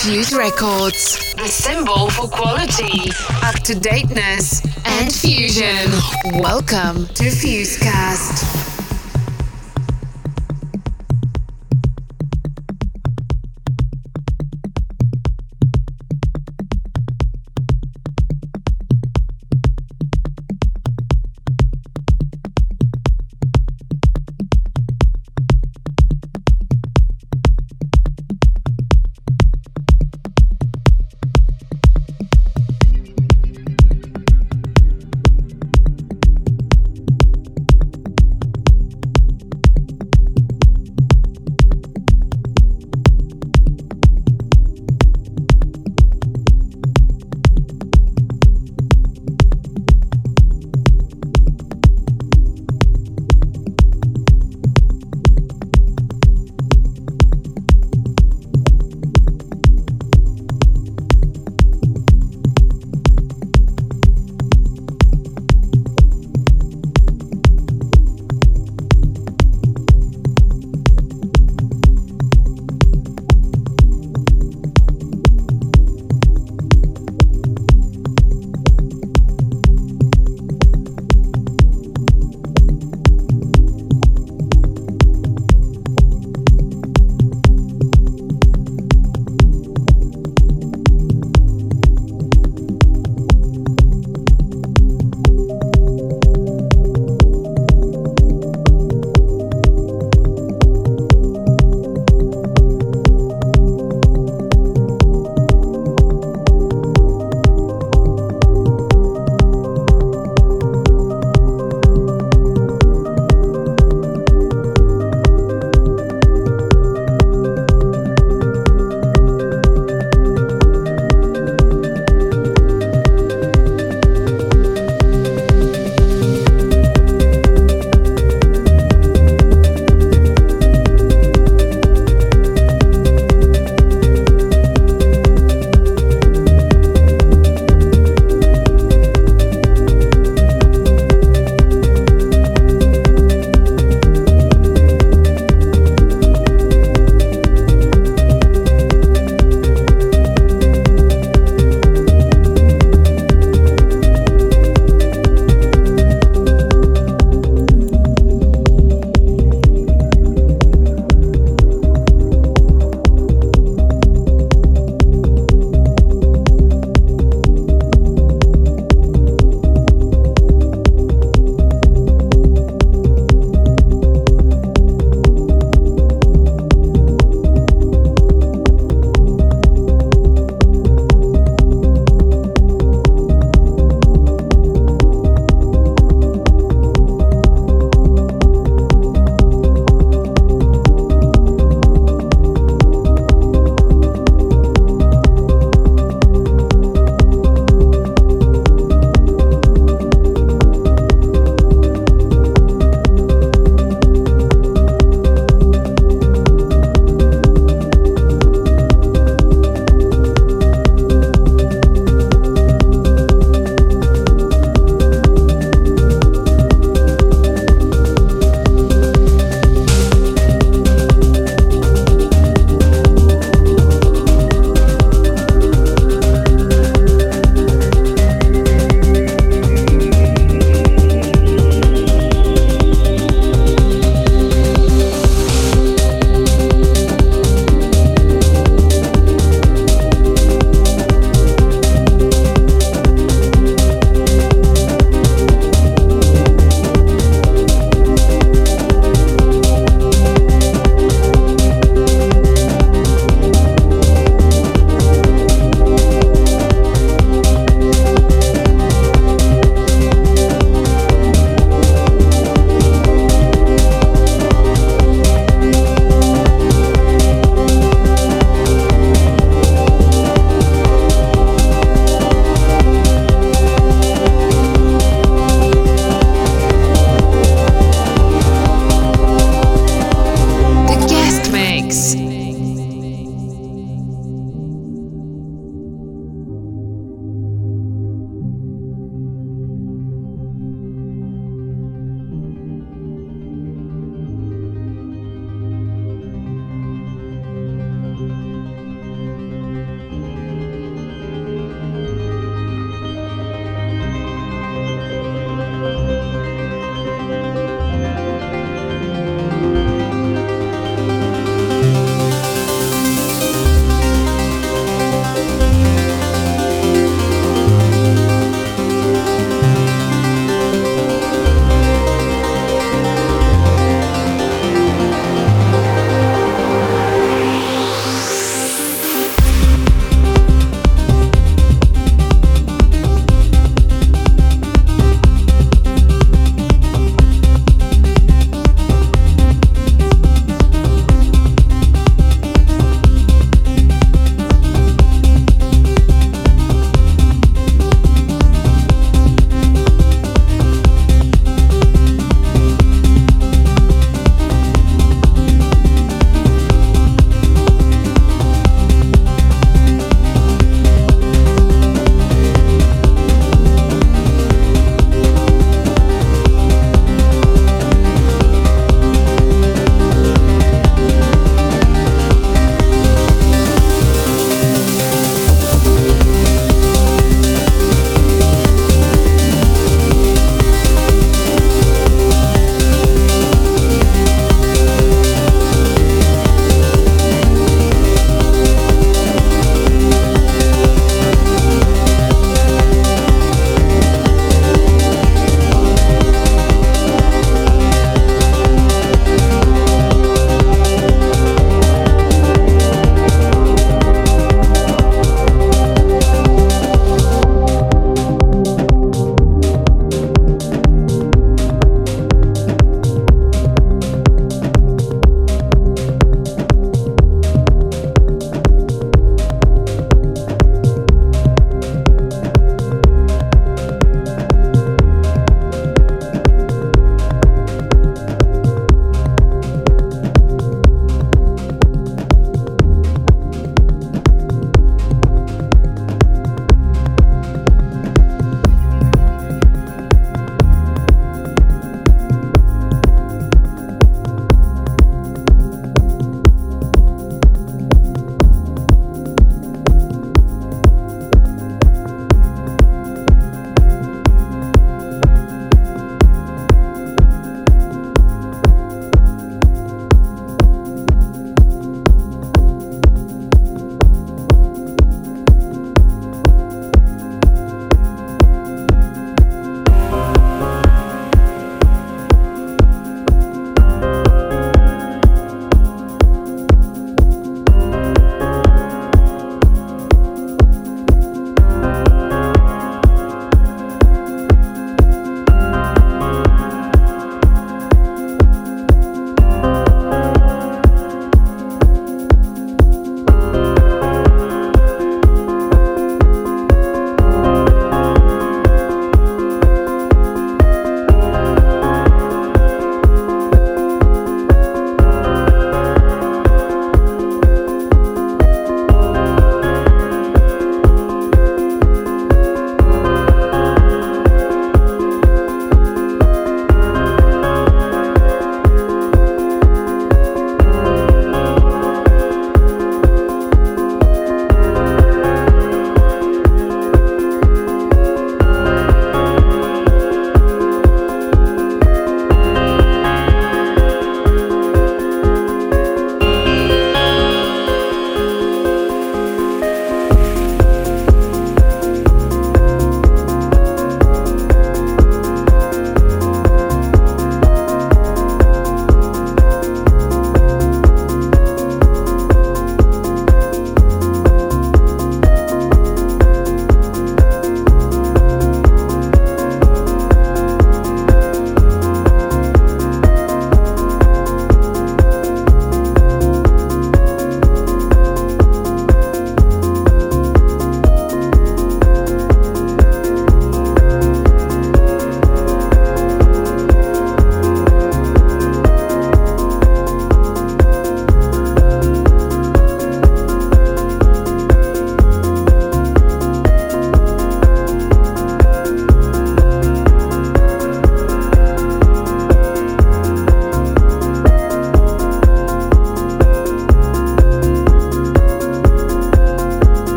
Fuse Records, the symbol for quality, up to dateness, and fusion. Welcome to Fusecast.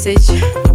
cacete.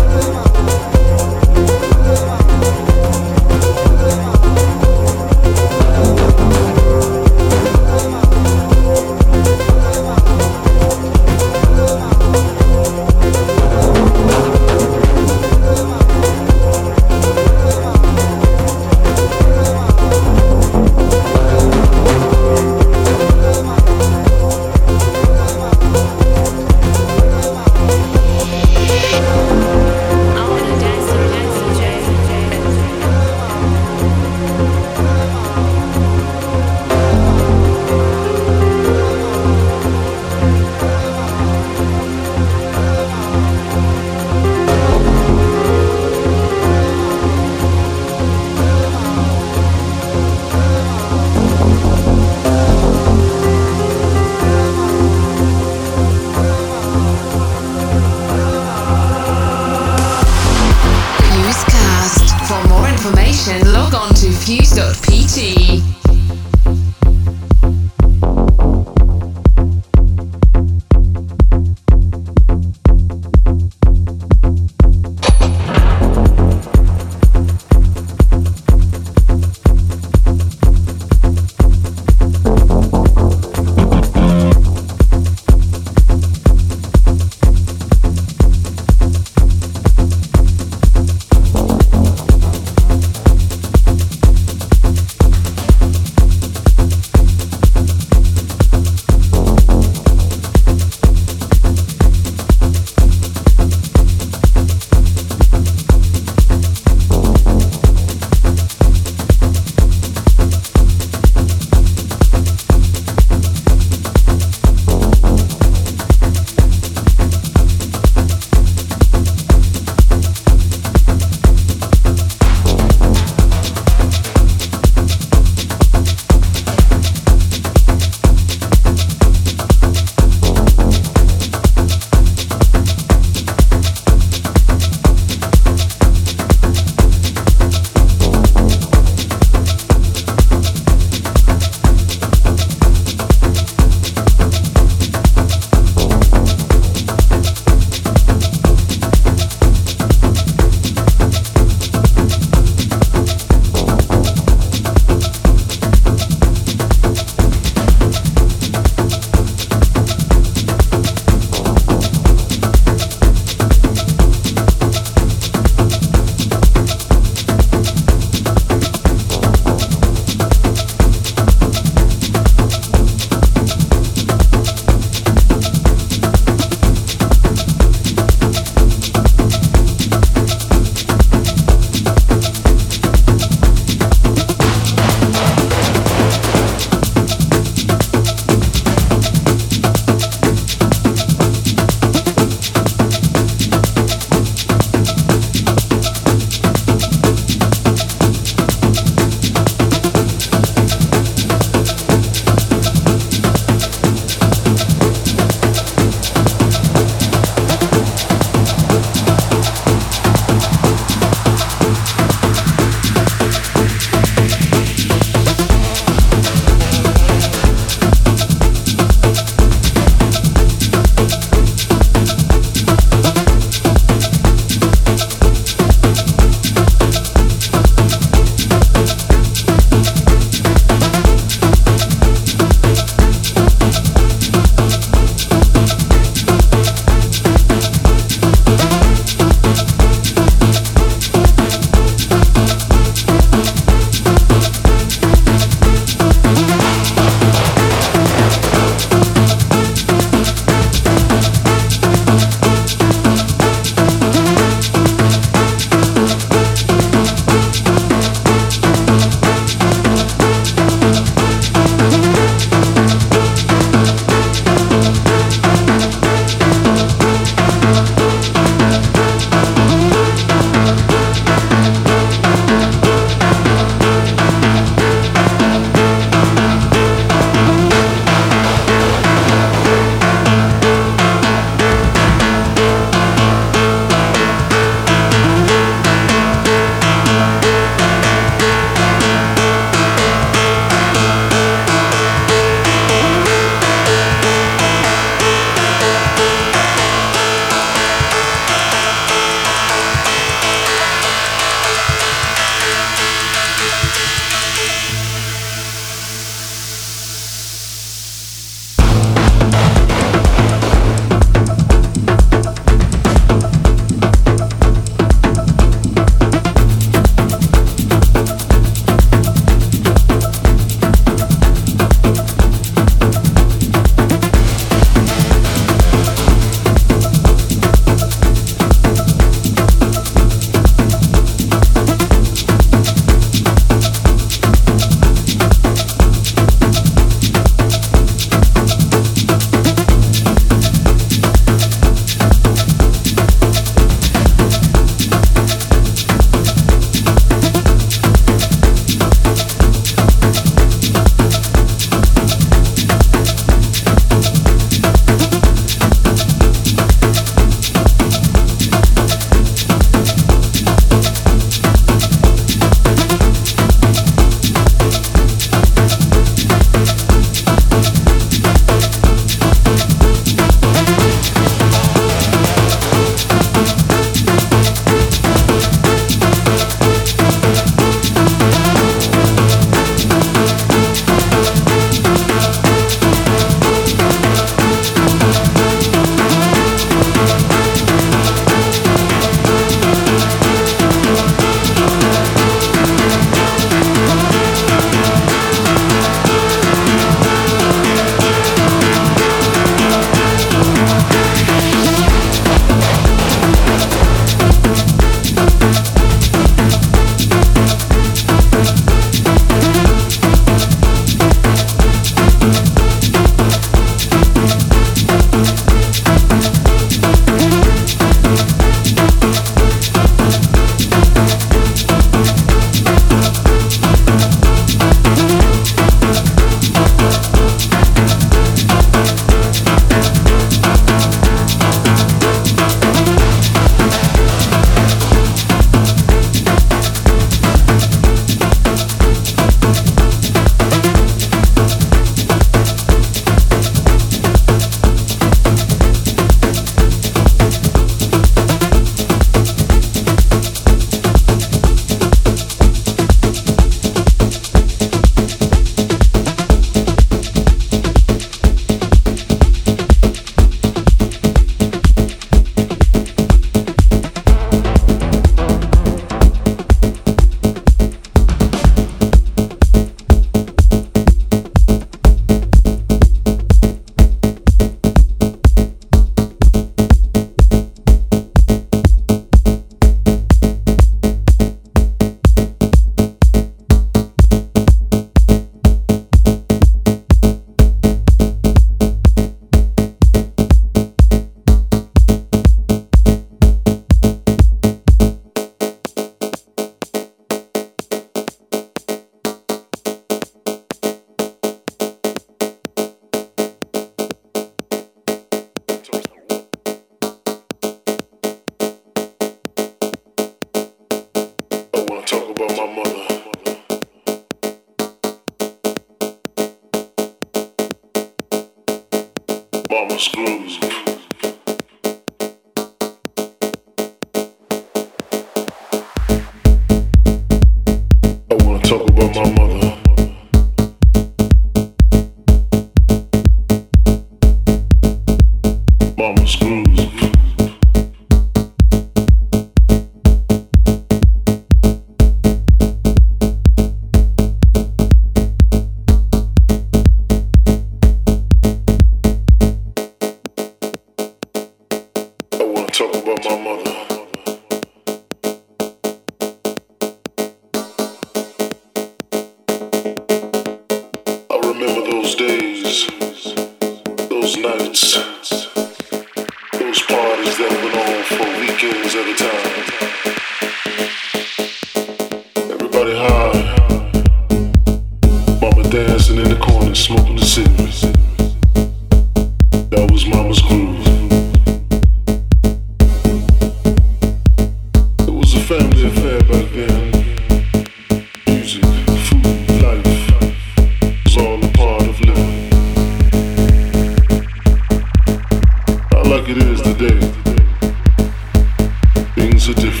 a different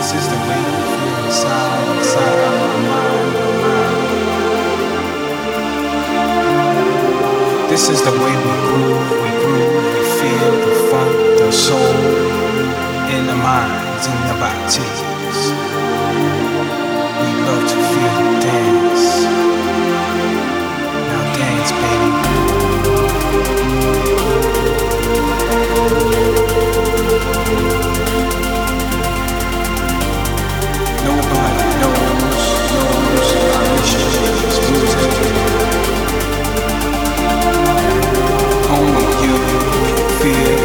This is the way we feel inside, inside our mind, mind. This is the way we groove, we groove, we feel the funk, the soul in the minds, in the baptisms. We love to feel you dance. Now dance, baby. feel.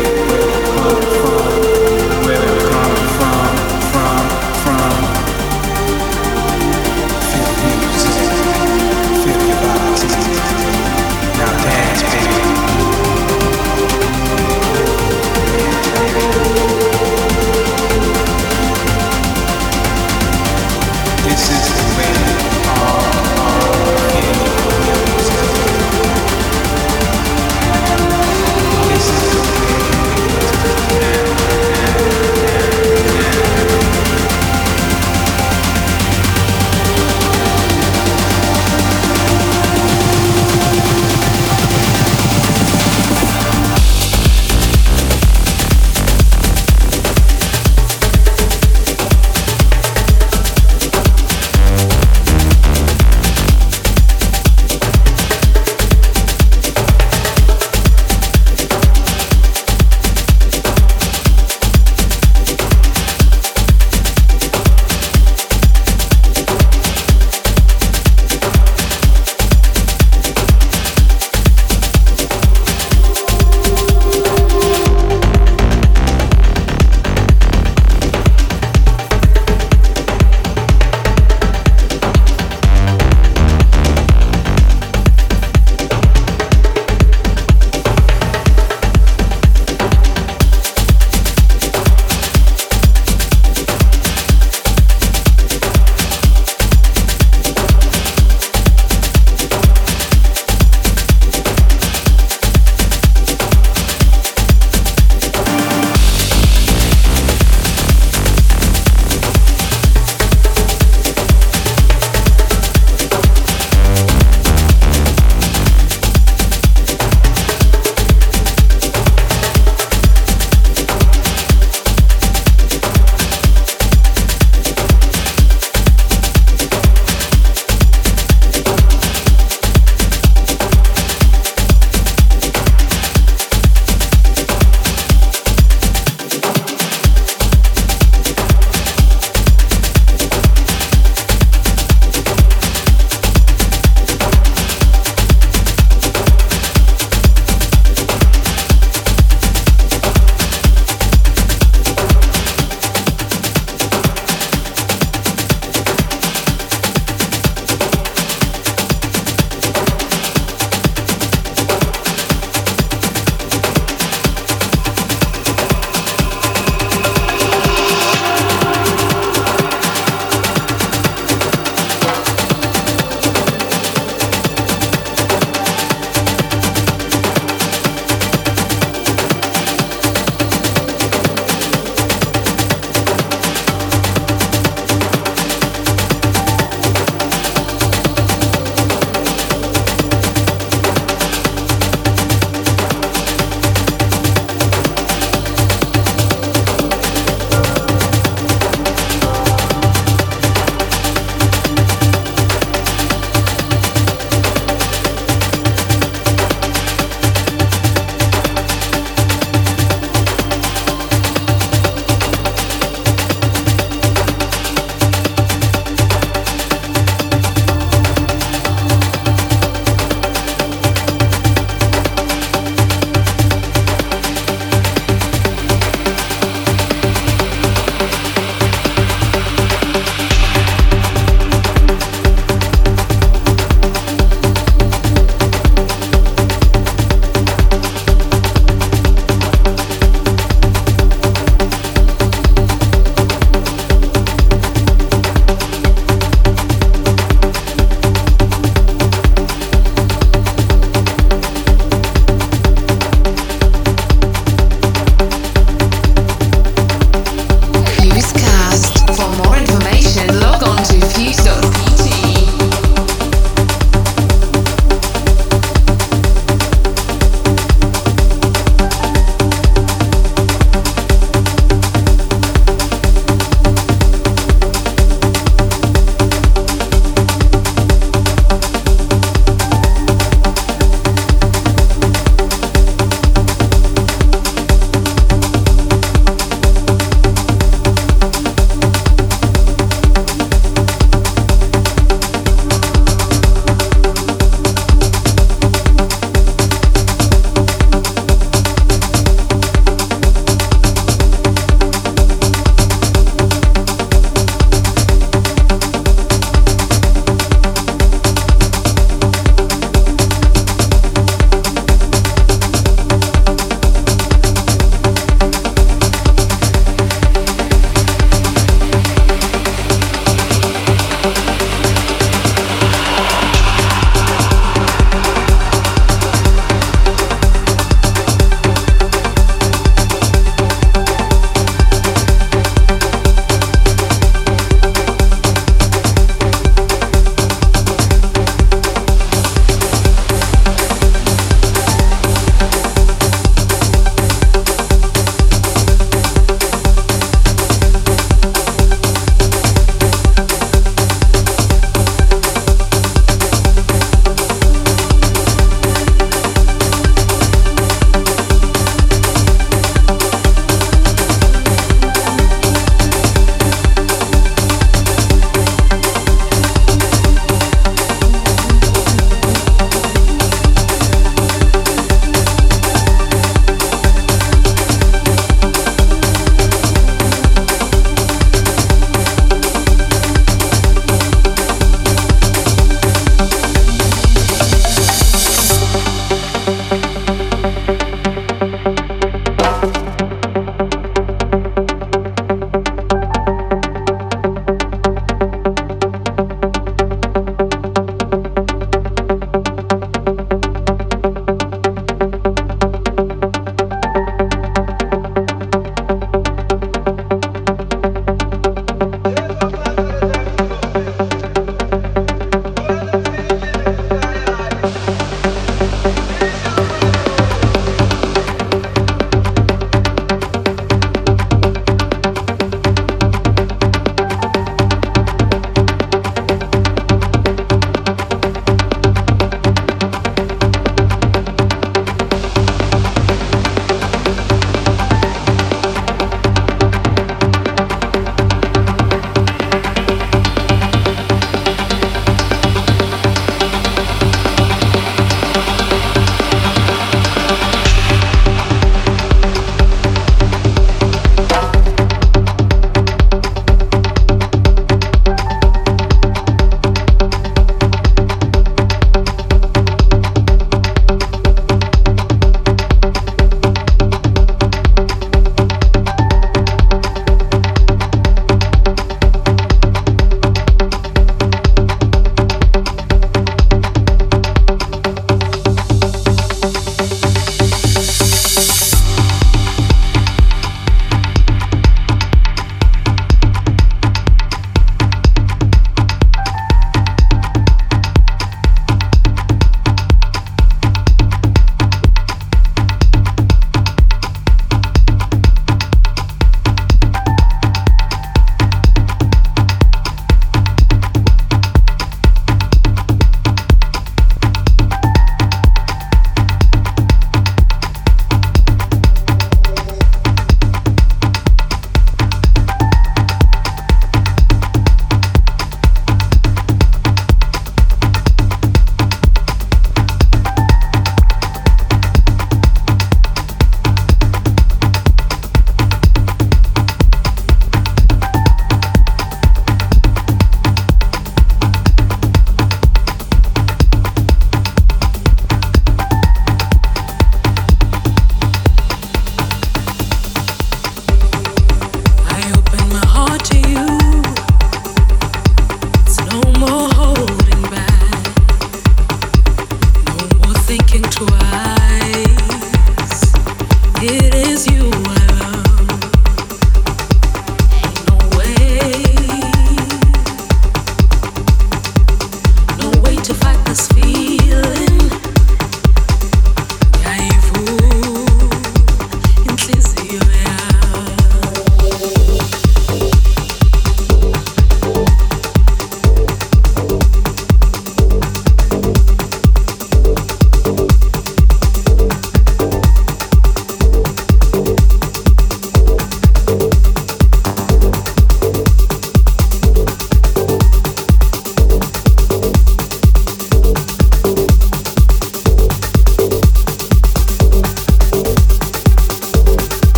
thinking twice.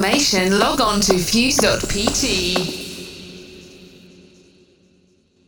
Information, log on to fuse.pt.